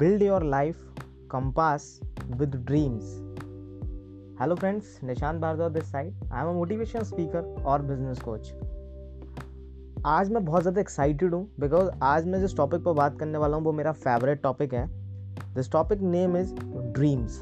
build your life compass with dreams hello friends Nishant Bhardwaj this side I am a motivation speaker और business coach आज मैं बहुत ज़्यादा excited हूँ because आज मैं जिस टॉपिक पर बात करने वाला हूँ, वो मेरा फेवरेट टॉपिक है। This topic name is dreams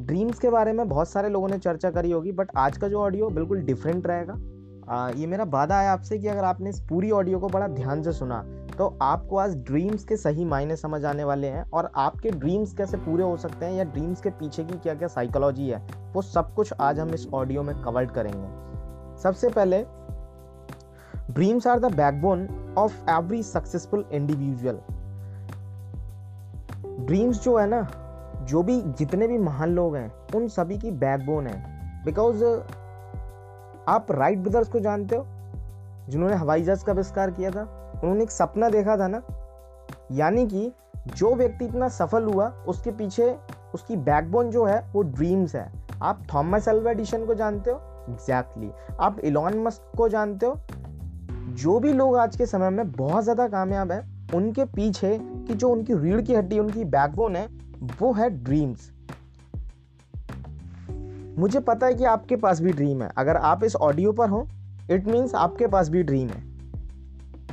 dreams के बारे में बहुत सारे लोगों ने चर्चा करी होगी बट आज का जो ऑडियो बिल्कुल डिफरेंट रहेगा। ये मेरा वादा है आपसे कि अगर आपने इस पूरी ऑडियो को बड़ा ध्यान से सुना तो आपको आज ड्रीम्स के सही मायने समझ आने वाले हैं और आपके ड्रीम्स कैसे पूरे हो सकते हैं या ड्रीम्स के पीछे की क्या क्या साइकोलॉजी है, वो सब कुछ आज हम इस ऑडियो में कवर करेंगे। सबसे पहले dreams are the backbone of every successful individual dreams जो है ना, जो भी जितने भी महान लोग हैं, उन सभी की बैकबोन है। बिकॉज़ आप राइट ब्रदर्स को जानते हो, जिन्होंने हवाई जहाज़ का आविष्कार किया था? उन्होंने एक सपना देखा था ना? यानी कि जो व्यक्ति इतना सफल हुआ, उसके पीछे उसकी बैकबोन जो है, वो ड्रीम्स है। आप थॉमस अल्वा एडिशन को जानते हो? Exactly exactly. आप इलॉन मस्क को जानते हो? जो भी लोग आज के समय में बहुत ज़्यादा कामयाब हैं, उनके पीछे की जो उनकी रीढ़ की हड्डी, उनकी बैकबोन है, वो है ड्रीम्स मुझे पता है कि आपके पास भी ड्रीम है। अगर आप इस ऑडियो पर हो इट मीन्स आपके पास भी ड्रीम है।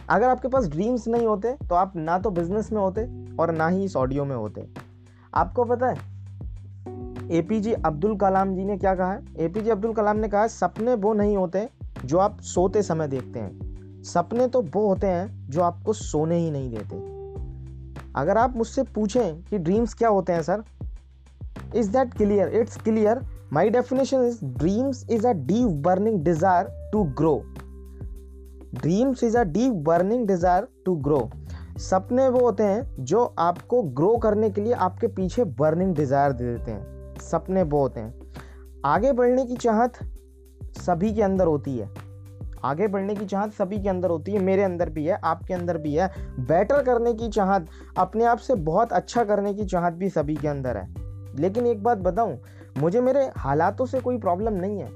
अगर आपके पास ड्रीम्स नहीं होते तो आप ना तो बिज़नेस में होते और ना ही इस ऑडियो में होते। आपको पता है ए पी जे अब्दुल कलाम जी ने क्या कहा है? ए पी जे अब्दुल कलाम ने कहा सपने वो नहीं होते जो आप सोते समय देखते हैं। सपने तो वो होते हैं जो आपको सोने ही नहीं देते। अगर आप मुझसे पूछें कि ड्रीम्स क्या होते हैं sir is that clear it's clear my definition is dreams is a deep burning desire to grow dreams is a deep burning desire to grow सपने वो होते हैं जो आपको ग्रो करने के लिए आपके पीछे बर्निंग डिज़ायर दे देते हैं। सपने वो होते हैं। आगे बढ़ने की चाहत सभी के अंदर होती है। आगे बढ़ने की चाहत सभी के अंदर होती है, मेरे अंदर भी है, आपके अंदर भी है। बेटर करने की चाहत, अपने आप से बहुत अच्छा करने की चाहत भी सभी के अंदर है। लेकिन एक बात बताऊँ, मुझे मेरे हालातों से कोई प्रॉब्लम नहीं है।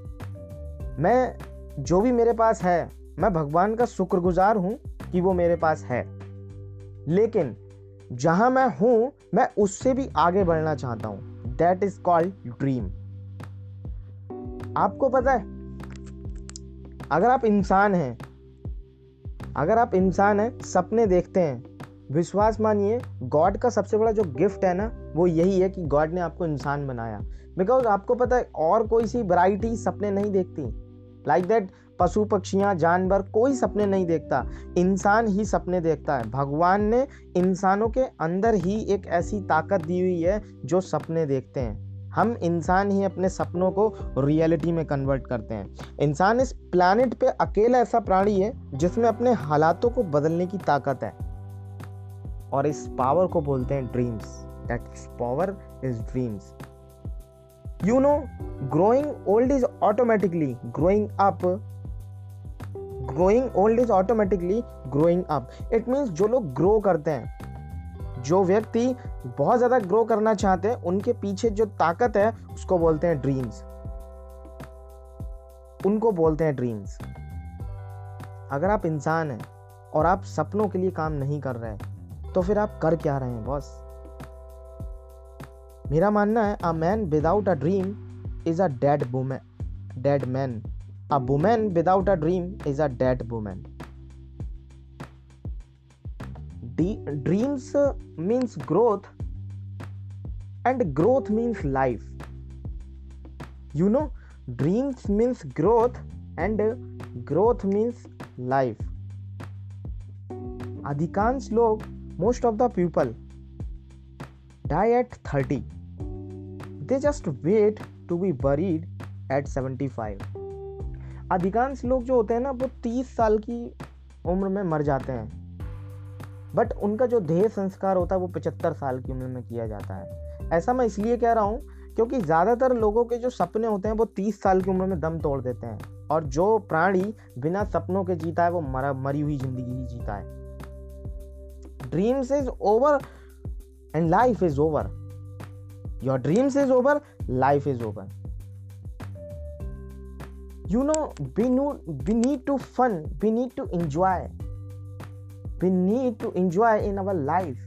मैं, जो भी मेरे पास है मैं भगवान का शुक्रगुजार हूँ कि वो मेरे पास है। लेकिन जहाँ मैं हूँ, मैं उससे भी आगे बढ़ना चाहता हूँ। दैट इज़ कॉल्ड ड्रीम आपको पता है, अगर आप इंसान हैं, अगर आप इंसान हैं, सपने देखते हैं, विश्वास मानिए गॉड का सबसे बड़ा जो गिफ्ट है ना, वो यही है कि गॉड ने आपको इंसान बनाया। बिकॉज़ आपको पता है, और कोई सी वैरायटी सपने नहीं देखती। लाइक like दैट पशु पक्षियाँ जानवर कोई सपने नहीं देखता। इंसान ही सपने देखता है। भगवान ने इंसानों के अंदर ही एक ऐसी ताकत दी हुई है जो सपने देखते हैं। हम इंसान ही अपने सपनों को रियलिटी में कन्वर्ट करते हैं। इंसान इस प्लानिट पे अकेला ऐसा प्राणी है जिसमें अपने हालातों को बदलने की ताकत है। और इस पावर को बोलते हैं dreams that power is dreams you know growing old is automatically growing up growing old is automatically growing up it means जो लोग ग्रो करते हैं, जो व्यक्ति बहुत ज़्यादा ग्रो करना चाहते हैं, उनके पीछे जो ताकत है, उसको बोलते हैं ड्रीम्स उनको बोलते हैं ड्रीम्स अगर आप इंसान हैं और आप सपनों के लिए काम नहीं कर रहे तो फिर आप कर क्या रहे हैं, बॉस? मेरा मानना है a man without a dream is a dead woman dead man A woman without a dream is a dead woman. D- dreams uh, means growth, and growth means life. You know, dreams means growth, and uh, growth means life. Adhikans log, most of the people, die at 30. They just wait to be buried at 75. अधिकांश लोग जो होते हैं ना, वो 30 साल की उम्र में मर जाते हैं। बट उनका जो देह संस्कार होता है, वो पचहत्तर साल की उम्र में किया जाता है। ऐसा मैं इसलिए कह रहा हूँ, क्योंकि ज़्यादातर लोगों के जो सपने होते हैं, वो तीस साल की उम्र में दम तोड़ देते हैं। और जो प्राणी बिना सपनों के जीता है, वो मरा, मरी हुई ज़िंदगी ही जीता है। Dreams is over and life is over your dreams is over life is over you know, we know, we need to fun, we need to enjoy. We need to enjoy in our life.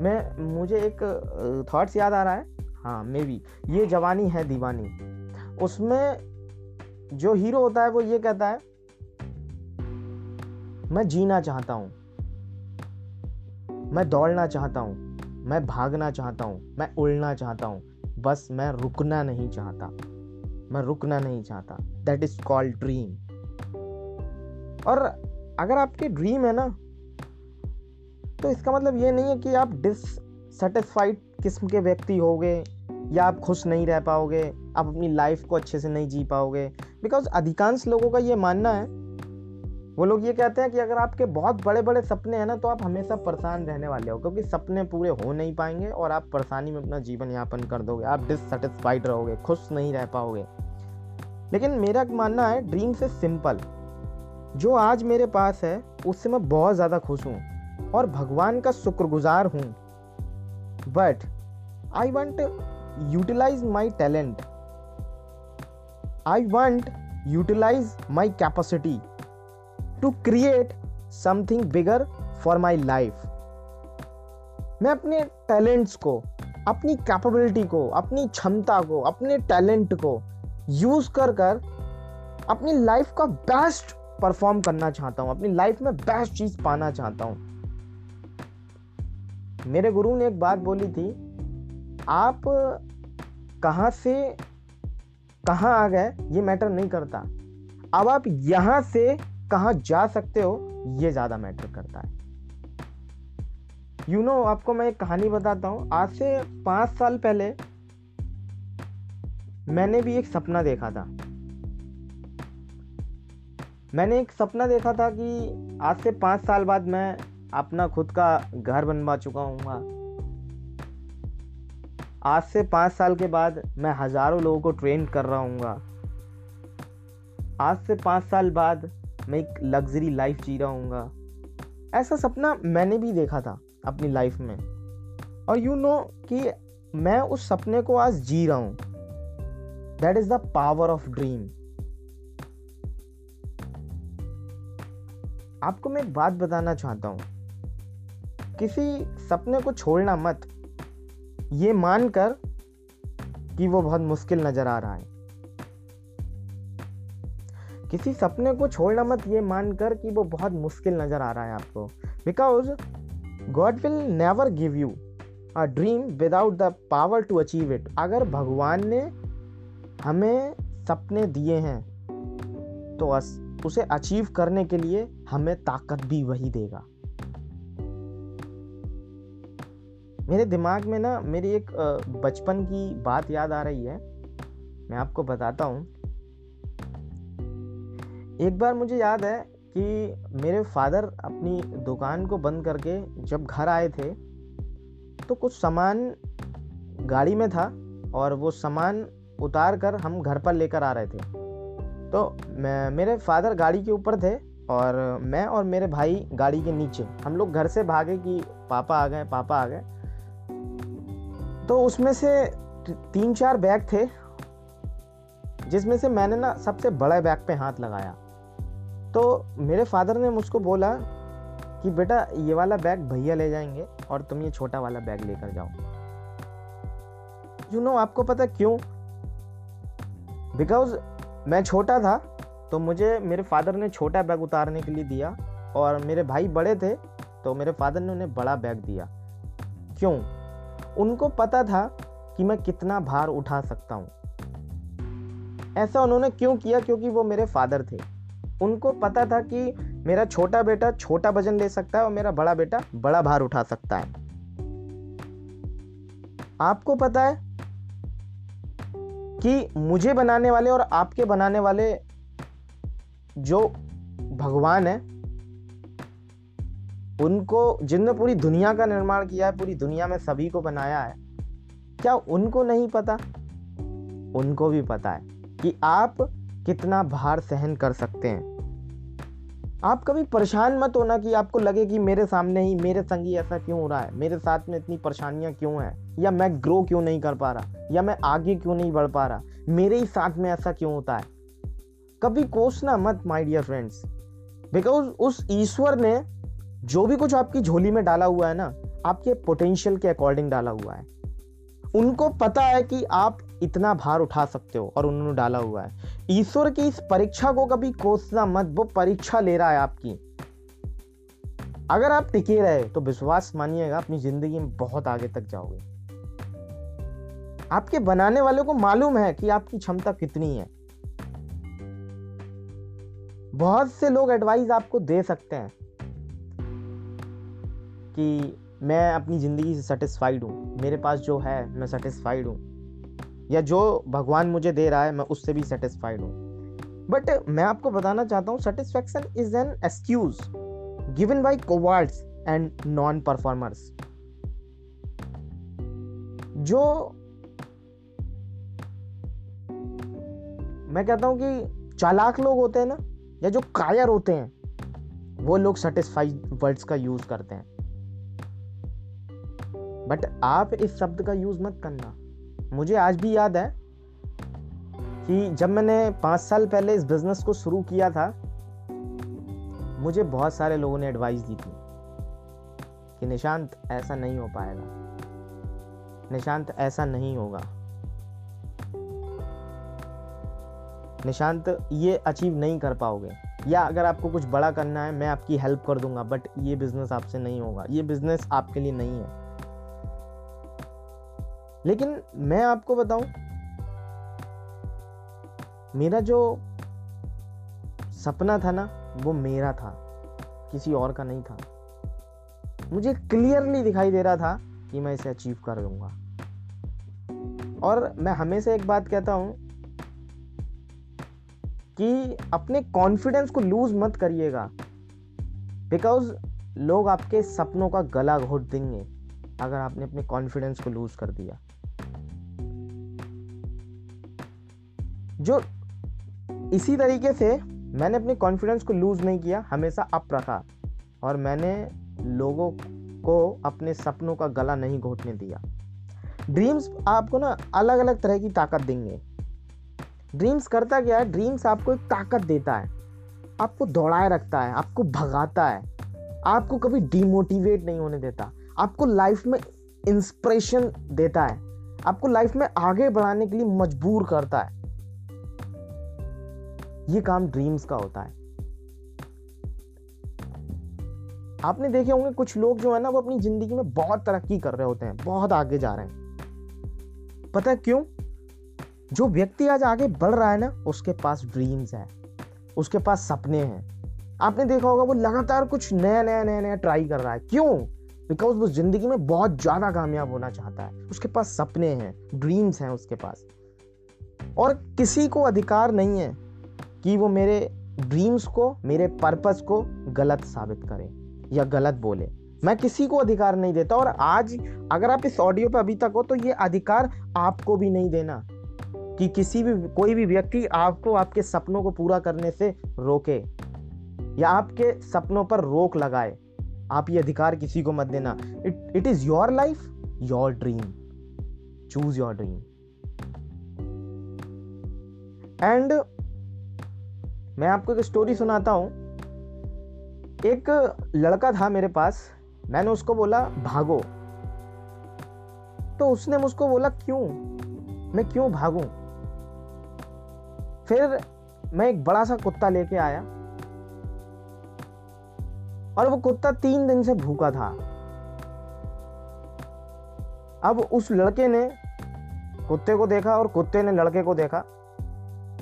मैं, मुझे एक thoughts याद आ रहा है? हाँ may be ये जवानी है दीवानी। उसमें जो हीरो होता है, वो ये कहता है, मैं जीना चाहता हूँ। मैं दौड़ना चाहता हूँ। मैं भागना चाहता हूँ। मैं उड़ना चाहता हूँ। बस मैं रुकना नहीं चाहता। मैं रुकना नहीं चाहता। दैट इज़ कॉल्ड ड्रीम और अगर आपकी ड्रीम है ना तो इसका मतलब ये नहीं है कि आप डिससेटिस्फाइड किस्म के व्यक्ति होगे, या आप खुश नहीं रह पाओगे, आप अपनी लाइफ को अच्छे से नहीं जी पाओगे। बिकॉज़ अधिकांश लोगों का ये मानना है, वो लोग ये कहते हैं कि अगर आपके बहुत बड़े बड़े सपने हैं ना तो आप हमेशा परेशान रहने वाले हो, क्योंकि सपने पूरे हो नहीं पाएँगे और आप परेशानी में अपना जीवन यापन कर दोगे। आप डिससेटिस्फाइड रहोगे, खुश नहीं रह पाओगे। लेकिन मेरा मानना है ड्रीम से सिंपल जो आज मेरे पास है, उससे मैं बहुत ज़्यादा खुश हूँ और भगवान का शुक्रगुजार हूँ। But I want utilize my talent I want utilize my capacity to create something bigger for my life मैं अपने टैलेंट्स को, अपनी कैपेबिलिटी को, अपनी क्षमता को, अपने टैलेंट को यूज़ कर कर अपनी लाइफ का बेस्ट परफॉर्म करना चाहता हूँ अपनी लाइफ में बेस्ट चीज़ पाना चाहता हूँ। मेरे गुरु ने एक बात बोली थी आप कहाँ से कहाँ आ गए ये मैटर नहीं करता। अब आप यहाँ से कहाँ जा सकते हो ये ज़्यादा मैटर करता है। यू you नो know, आपको मैं एक कहानी बताता हूँ। आज से पाँच साल पहले मैंने भी एक सपना देखा था। मैंने एक सपना देखा था कि आज से पाँच साल बाद मैं अपना खुद का घर बनवा चुका हूँ आज से पाँच साल के बाद मैं हज़ारों लोगों को ट्रेन कर रहा हूँ आज से पाँच साल बाद मैं एक लग्जरी लाइफ जी रहा हूँ ऐसा सपना मैंने भी देखा था अपनी लाइफ में। और यू नो कि मैं उस सपने को आज जी रहा हूँ। That is the power of dream आपको मैं एक बात बताना चाहता हूँ। किसी सपने को छोड़ना मत। ये मानकर कि वो बहुत मुश्किल नज़र आ रहा है। किसी सपने को छोड़ना मत, ये मानकर कि वो बहुत मुश्किल नज़र आ रहा है आपको। Because God will never give you a dream without the power to achieve it अगर भगवान ने हमें सपने दिए हैं तो उसे अचीव करने के लिए हमें ताकत भी वही देगा। मेरे दिमाग में ना, मेरी एक बचपन की बात याद आ रही है। मैं आपको बताता हूँ। एक बार मुझे याद है कि मेरे फादर अपनी दुकान को बंद करके जब घर आए थे तो कुछ सामान गाड़ी में था और वो सामान उतार कर हम घर पर लेकर आ रहे थे। तो मेरे फादर गाड़ी के ऊपर थे और मैं और मेरे भाई गाड़ी के नीचे। हम लोग घर से भागे कि पापा आ गए पापा आ गए। तो उसमें से तीन चार बैग थे जिसमें से मैंने ना सबसे बड़े बैग पे हाथ लगाया। तो मेरे फादर ने मुझको बोला कि बेटा ये वाला बैग भैया ले जाएँगे और तुम ये छोटा वाला बैग लेकर जाओ। यू you नो know, आपको पता क्यों? बिकॉज़ मैं छोटा था तो मुझे, मेरे फादर ने छोटा बैग उतारने के लिए दिया और मेरे भाई बड़े थे तो मेरे फादर ने उन्हें बड़ा बैग दिया। क्यों? उनको पता था कि मैं कितना भार उठा सकता हूँ। ऐसा उन्होंने क्यों किया? क्योंकि वो मेरे फादर थे। उनको पता था कि मेरा छोटा बेटा छोटा वज़न ले सकता है और मेरा बड़ा बेटा बड़ा भार उठा सकता है। आपको पता है कि मुझे बनाने वाले और आपके बनाने वाले जो भगवान है, उनको जिनने पूरी दुनिया का निर्माण किया है, पूरी दुनिया में सभी को बनाया है, क्या उनको नहीं पता? उनको भी पता है कि आप कितना भार सहन कर सकते हैं। आप कभी परेशान मत होना कि आपको लगे कि मेरे सामने ही, मेरे संग ऐसा क्यों हो रहा है? मेरे साथ में इतनी परेशानियाँ क्यों हैं? या मैं ग्रो क्यों नहीं कर पा रहा? या मैं आगे क्यों नहीं बढ़ पा रहा? मेरे ही साथ में ऐसा क्यों होता है? कभी कोसना मत माय डियर फ्रेंड्स बिकॉज़ उस ईश्वर ने जो भी कुछ आपकी झोली में डाला हुआ है ना, आपके पोटेंशियल के अकॉर्डिंग डाला हुआ है। उनको पता है कि आप इतना भार उठा सकते हो और उन्होंने डाला हुआ है। ईश्वर की इस परीक्षा को कभी कोसना मत, वो परीक्षा ले रहा है आपकी। अगर आप टिके रहे तो विश्वास मानिएगा, अपनी ज़िंदगी में बहुत आगे तक जाओगे। आपके बनाने वाले को मालूम है कि आपकी क्षमता कितनी है। बहुत से लोग एडवाइस आपको दे सकते हैं कि मैं अपनी ज़िंदगी से सेटिस्फाइड हूँ। मेरे पास जो है, मैं सेटिस्फाइड हूँ। या जो भगवान मुझे दे रहा है, मैं उससे भी सेटिस्फाइड हूँ। बट मैं आपको बताना चाहता हूँ satisfaction is an excuse given by cowards and non performers जो मैं कहता हूँ कि चालाक लोग होते हैं ना, या जो कायर होते हैं, वो लोग सेटिस्फाइड वर्ड्स का यूज़ करते हैं। बट आप इस शब्द का यूज़ मत करना। मुझे आज भी याद है कि जब मैंने पाँच साल पहले इस बिज़नेस को शुरू किया था, मुझे बहुत सारे लोगों ने एडवाइस दी थी कि निशांत, ऐसा नहीं हो पाएगा। निशांत, ऐसा नहीं होगा। निशांत, ये अचीव नहीं कर पाओगे। या अगर आपको कुछ बड़ा करना है, मैं आपकी हेल्प कर दूँगा बट ये बिज़नेस आपसे नहीं होगा। ये बिज़नेस आपके लिए नहीं है। लेकिन मैं आपको बताऊँ, मेरा जो सपना था ना, वो मेरा था, किसी और का नहीं था। मुझे क्लियरली दिखाई दे रहा था कि मैं इसे अचीव कर लूँगा और मैं हमेशा एक बात कहता हूँ कि अपने कॉन्फिडेंस को लूज मत करिएगा। बिकॉज़ लोग आपके सपनों का गला घोट देंगे, अगर आपने अपने कॉन्फिडेंस को लूज कर दिया। जो इसी तरीके से मैंने अपने कॉन्फिडेंस को लूज नहीं किया, हमेशा अप रखा और मैंने लोगों को अपने सपनों का गला नहीं घोटने दिया। ड्रीम्स आपको ना अलग अलग तरह की ताकत देंगे। ड्रीम्स करता क्या है? ड्रीम्स आपको एक ताकत देता है। आपको दौड़ाए रखता है, आपको भगाता है। आपको कभी डिमोटिवेट नहीं होने देता। आपको लाइफ में इंस्पिरेशन देता है। आपको लाइफ में आगे बढ़ाने के लिए मजबूर करता है। ये काम ड्रीम्स का होता है। आपने देखे होंगे कुछ लोग जो है ना, वो अपनी ज़िंदगी में बहुत तरक्की कर रहे होते हैं, बहुत आगे जा रहे हैं। पता है क्यों? जो व्यक्ति आज आगे बढ़ रहा है ना, उसके पास ड्रीम्स है, उसके पास सपने हैं। आपने देखा होगा, वो लगातार कुछ नया नया नया नया ट्राई कर रहा है। क्यों? बिकॉज़ वो ज़िंदगी में बहुत ज़्यादा कामयाब होना चाहता है। उसके पास सपने हैं ड्रीम्स हैं उसके पास। और किसी को अधिकार नहीं है कि वो मेरे ड्रीम्स को, मेरे पर्पस को गलत साबित करे या गलत बोले। मैं किसी को अधिकार नहीं देता और आज अगर आप इस ऑडियो पे अभी तक हो तो ये अधिकार आपको भी नहीं देना। कि किसी भी, कोई भी व्यक्ति आपको आपके सपनों को पूरा करने से रोके या आपके सपनों पर रोक लगाए। आप ये अधिकार किसी को मत देना। It it is your life your dream choose your dream and मैं आपको एक स्टोरी सुनाता हूँ। एक लड़का था मेरे पास। मैंने उसको बोला, भागो। तो उसने मुझको बोला, क्यों? मैं क्यों भागूं? फिर मैं एक बड़ा सा कुत्ता लेके आया। और वो कुत्ता तीन दिन से भूखा था। अब उस लड़के ने कुत्ते को देखा और कुत्ते ने लड़के को देखा।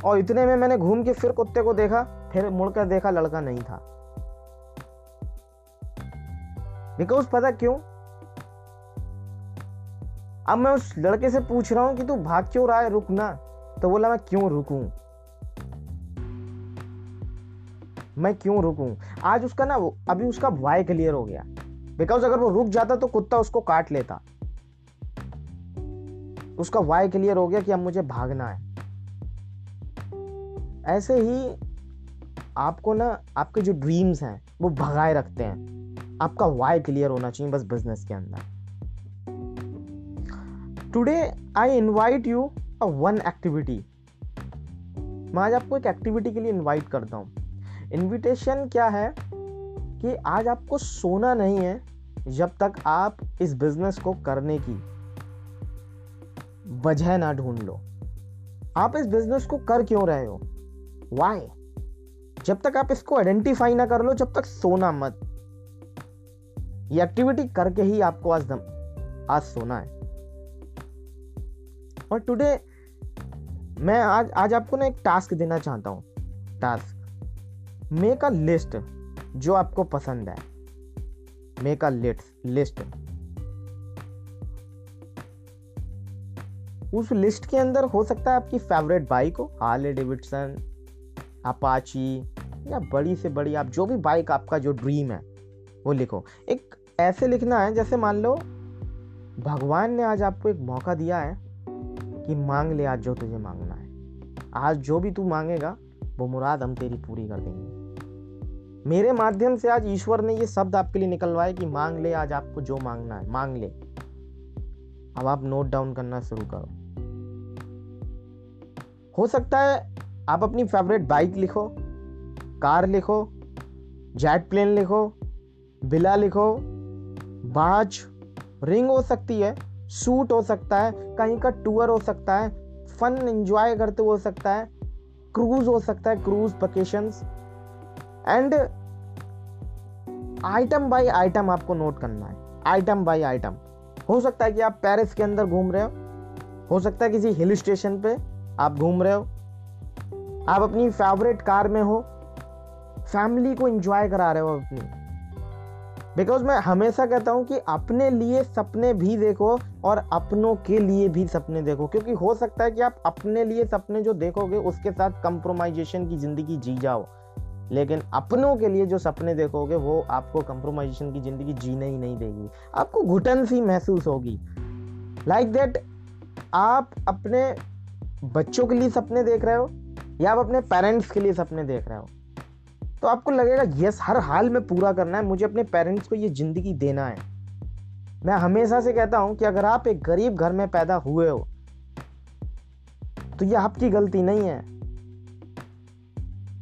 और इतने में मैंने घूम के फिर कुत्ते को देखा, फिर मुड़कर देखा लड़का नहीं था। बिकॉज़ पता क्यों? अब मैं उस लड़के से पूछ रहा हूँ कि तू भाग क्यों रहा है? रुक ना। तो बोला, मैं क्यों रुकूं? मैं क्यों रुकूं? आज उसका ना अभी उसका वाई क्लियर हो गया। बिकॉज़ अगर वो रुक जाता तो कुत्ता उसको काट लेता। उसका वाई क्लियर हो गया कि अब मुझे भागना है। ऐसे ही आपको ना, आपके जो ड्रीम्स हैं, वो भगाए रखते हैं। आपका वाई क्लियर होना चाहिए बस बिज़नेस के अंदर। Today I invite you a one activity मैं आज आपको एक एक्टिविटी के लिए इनवाइट करता हूँ। इनविटेशन क्या है? कि आज आपको सोना नहीं है जब तक आप इस बिज़नेस को करने की वजह ना ढूंढ लो। आप इस बिज़नेस को कर क्यों रहे हो? वाई जब तक आप इसको आइडेंटिफाई ना कर लो, जब तक सोना मत। ये एक्टिविटी करके ही आपको आज दम, आज सोना है। और टुडे मैं आज आज आपको ना एक टास्क देना चाहता हूँ। टास्क मेक अ लिस्ट जो आपको पसंद है। मेक अ लिस्ट लिस्ट उस लिस्ट के अंदर हो सकता है आपकी फेवरेट बाइक हो हार्ले डेविडसन अपाची या बड़ी से बड़ी आप जो भी बाइक आपका जो ड्रीम है, वो लिखो। एक ऐसे लिखना है, जैसे मान लो, भगवान ने आज आपको एक मौका दिया है कि मांग ले, आज जो तुझे मांगना है। आज जो भी तू मांगेगा, वो मुराद हम तेरी पूरी कर देंगे। मेरे माध्यम से आज ईश्वर ने ये शब्द आपके लिए निकलवाए कि मांग ले, आज आपको जो मांगना है, मांग ले। अब आप नोट डाउन करना शुरू करो। हो सकता है आप अपनी फेवरेट बाइक लिखो कार लिखो जेट प्लेन लिखो बिला लिखो बाज रिंग हो सकती है सूट हो सकता है, कहीं का टूर हो सकता है फन एंजॉय करते हो सकता है क्रूज हो सकता है cruise vacation and item by item आपको नोट करना है। Item by item. हो सकता है कि आप पेरिस के अंदर घूम रहे हो। हो सकता है किसी हिल स्टेशन पे आप घूम रहे हो। आप अपनी फेवरेट कार में हो। फैमिली को एंजॉय करा रहे हो अपनी। बिकॉज़ मैं हमेशा कहता हूँ कि अपने लिए सपने भी देखो और अपनों के लिए भी सपने देखो। क्योंकि हो सकता है कि आप अपने लिए सपने जो देखोगे, उसके साथ कंप्रोमाइजेशन की ज़िंदगी जी जाओ। लेकिन अपनों के लिए जो सपने देखोगे, वो आपको कंप्रोमाइजेशन की ज़िंदगी जीने ही नहीं देगी। आपको घुटन सी महसूस होगी। लाइक like दैट आप अपने बच्चों के लिए सपने देख रहे हो, या आप अपने पेरेंट्स के लिए सपने देख रहे हो? तो आपको लगेगा, यस, हर हाल में पूरा करना है, मुझे अपने पेरेंट्स को ये ज़िंदगी देना है। मैं हमेशा से कहता हूँ कि अगर आप एक गरीब घर में पैदा हुए हो तो ये आपकी गलती नहीं है।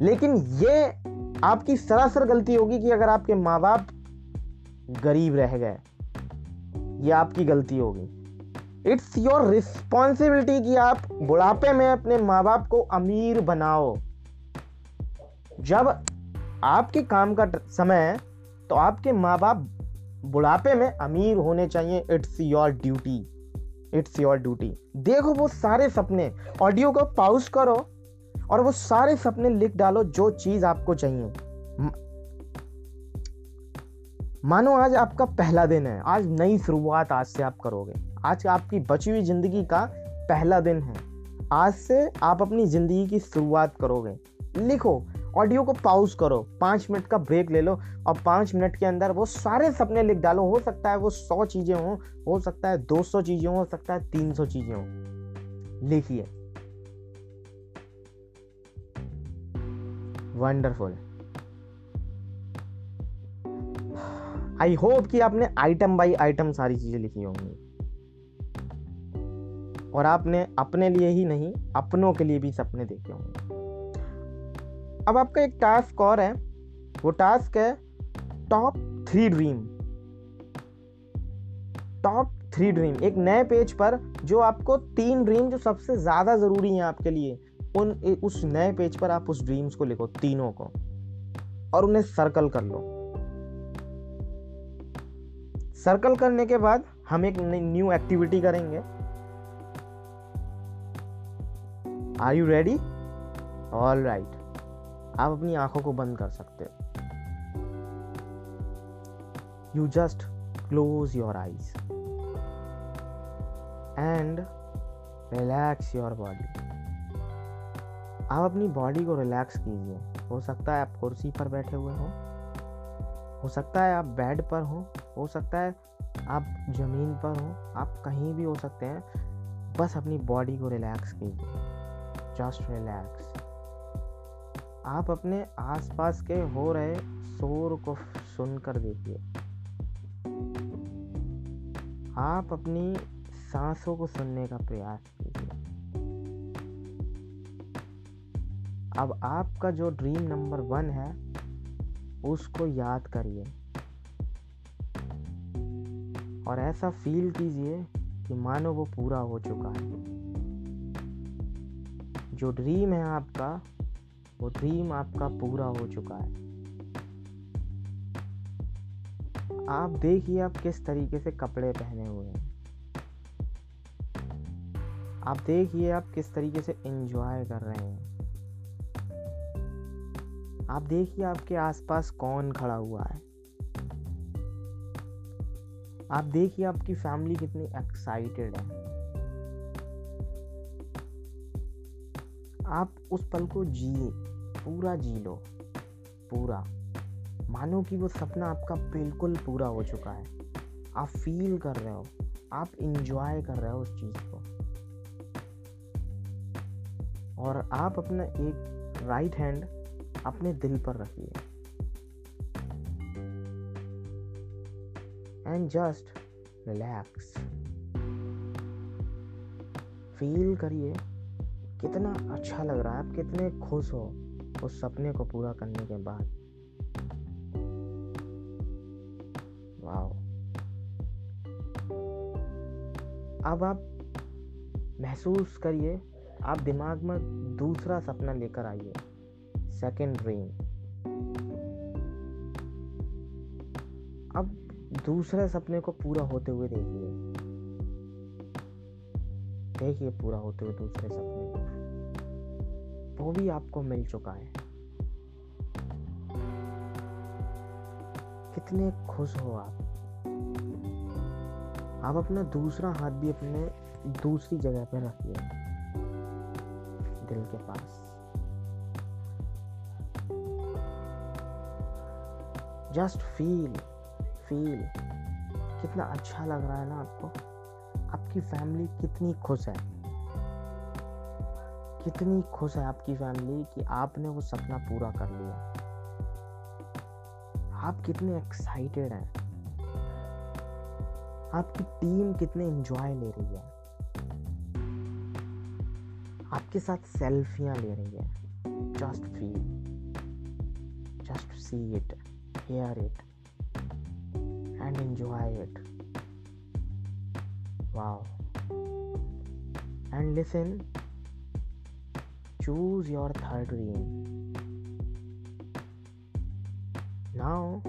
लेकिन ये आपकी सरासर गलती होगी कि अगर आपके माँ बाप गरीब रह गए, ये आपकी गलती होगी। इट्स योर रिस्पॉन्सिबिलिटी कि आप बुढ़ापे में अपने माँ बाप को अमीर बनाओ। जब आपके काम का समय है तो आपके माँ बाप बुढ़ापे में अमीर होने चाहिए। It's your duty it's your duty देखो वो सारे सपने ऑडियो को पाउज करो। और वो सारे सपने लिख डालो जो चीज़ आपको चाहिए। मानो आज आपका पहला दिन है। आज नई शुरुआत आज से आप करोगे। आज आपकी बची हुई ज़िंदगी का पहला दिन है। आज से आप अपनी ज़िंदगी की शुरुआत करोगे। लिखो, ऑडियो को पाउज करो। पाँच मिनट का ब्रेक ले लो और पाँच मिनट के अंदर वो सारे सपने लिख डालो। हो सकता है वो सौ चीज़ें हों, हो सकता है दो सौ चीज़ें हो सकता है तीन सौ चीज़ें हों। लिखिए। वंडरफुल आई होप कि आपने आइटम बाय आइटम सारी चीज़ें लिखी होंगी। और आपने अपने लिए ही नहीं, अपनों के लिए भी सपने देखे होंगे। अब आपका एक टास्क और है। वो टास्क है top three dream top three dream एक नए पेज पर जो आपको तीन ड्रीम जो सबसे ज़्यादा ज़रूरी है आपके लिए उन उस नए पेज पर आप उस ड्रीम्स को लिखो, तीनों को। और उन्हें सर्कल कर लो। सर्कल करने के बाद हम एक न्यू एक्टिविटी करेंगे। Are you ready all right आप अपनी आँखों को बंद कर सकते हो। You just close your eyes and relax your body आप अपनी बॉडी को रिलैक्स कीजिए। हो सकता है आप कुर्सी पर बैठे हुए हो। हो सकता है आप बेड पर हो। हो सकता है आप ज़मीन पर हो। आप कहीं भी हो सकते हैं। बस अपनी बॉडी को रिलैक्स कीजिए। जस्ट रिलैक्स आप अपने आसपास के हो रहे शोर को सुनकर देखिए। आप अपनी सांसों को सुनने का प्रयास अब आपका जो ड्रीम नंबर वन है, उसको याद करिए। और ऐसा फील कीजिए कि मानो वो पूरा हो चुका है। जो ड्रीम है आपका, वो ड्रीम आपका पूरा हो चुका है। आप देखिए आप किस तरीके से कपड़े पहने हुए हैं। आप देखिए आप किस तरीके से एंजॉय कर रहे हैं। आप देखिए आपके आसपास कौन खड़ा हुआ है। आप देखिए आपकी फैमिली कितनी एक्साइटेड है। आप उस पल को जिए, पूरा जी लो, पूरा। मानो कि वो सपना आपका बिल्कुल पूरा हो चुका है। आप फील कर रहे हो, आप इंजॉय कर रहे हो उस चीज़ को। और आप अपना एक राइट हैंड अपने दिल पर रखिए। एंड जस्ट रिलैक्स फील करिए, कितना अच्छा लग रहा है, आप कितने खुश हो उस सपने को पूरा करने के बाद। वाओ अब आप महसूस करिए, आप दिमाग में दूसरा सपना लेकर आइए। सेकेंड रिंग अब दूसरे सपने को पूरा होते हुए देखिए। देखिए पूरा होते हुए दूसरे सपने को। वो भी आपको मिल चुका है। कितने खुश हो आप। आप अपना दूसरा हाथ भी अपने दूसरी जगह पर रखिए। दिल के पास। जस्ट फील फील कितना अच्छा लग रहा है ना आपको। आपकी फैमिली कितनी खुश है। कितनी खुश है आपकी फैमिली कि आपने वो सपना पूरा कर लिया। आप कितने एक्साइटेड हैं। आपकी टीम कितने एंजॉय ले रही है। आपके साथ सेल्फियाँ ले रही है। Just feel just see it hear it and enjoy it. Wow. And listen, choose your third dream. Now,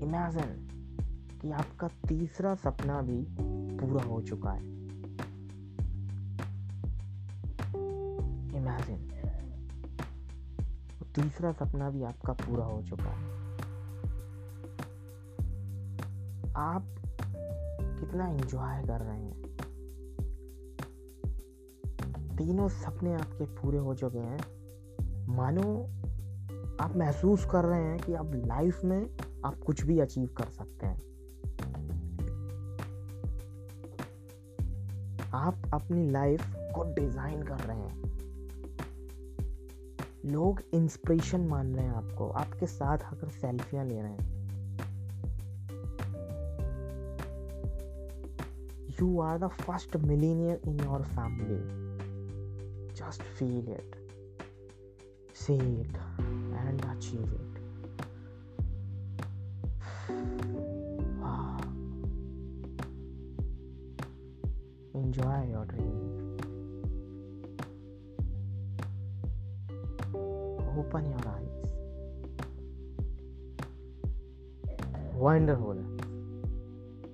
imagine कि आपका तीसरा सपना भी पूरा हो चुका है तीसरा सपना भी आपका पूरा हो चुका है। आप कितना एंजॉय कर रहे हैं? तीनों सपने आपके पूरे हो चुके हैं। मानो आप महसूस कर रहे हैं कि आप लाइफ में आप कुछ भी अचीव कर सकते हैं। आप अपनी लाइफ को डिज़ाइन कर रहे हैं। लोग इंस्पिरेशन मान रहे हैं आपको। आपके साथ आकर सेल्फियाँ ले रहे हैं। You are the first millionaire in your family just feel it see it and achieve it enjoy your dream open your eyes. Wonderful.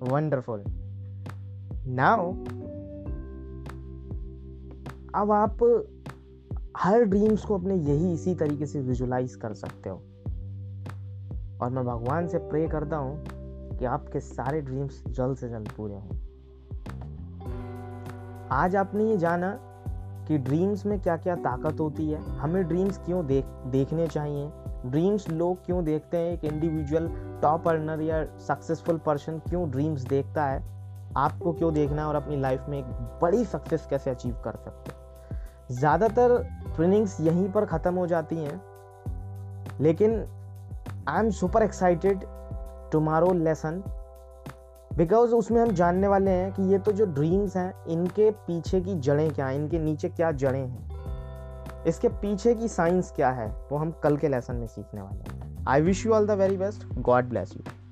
Wonderful. Now, अब आप हर ड्रीम्स को अपने यही इसी तरीके से विजुलाइज कर सकते हो और मैं भगवान से प्रे करता हूँ कि आपके सारे ड्रीम्स जल्द से जल्द पूरे हों आज आपने ये जाना कि ड्रीम्स में क्या क्या ताकत होती है? हमें ड्रीम्स क्यों देख, देखने चाहिए? ड्रीम्स लोग क्यों देखते हैं? एक इंडिविजुअल टॉप अर्नर या सक्सेसफुल पर्सन क्यों ड्रीम्स देखता है? आपको क्यों देखना है और अपनी लाइफ में एक बड़ी सक्सेस कैसे अचीव कर सकते हैं? ज़्यादातर ट्रेनिंग्स यहीं पर ख़त्म हो जाती हैं, लेकिन I am super excited tomorrow lesson because उसमें हम जानने वाले हैं कि ये तो जो ड्रीम्स हैं, इनके पीछे की जड़ें क्या हैं? इनके नीचे क्या जड़ें हैं? इसके पीछे की साइंस क्या है? वो हम कल के लेसन में सीखने वाले हैं। I wish you all the very best God bless you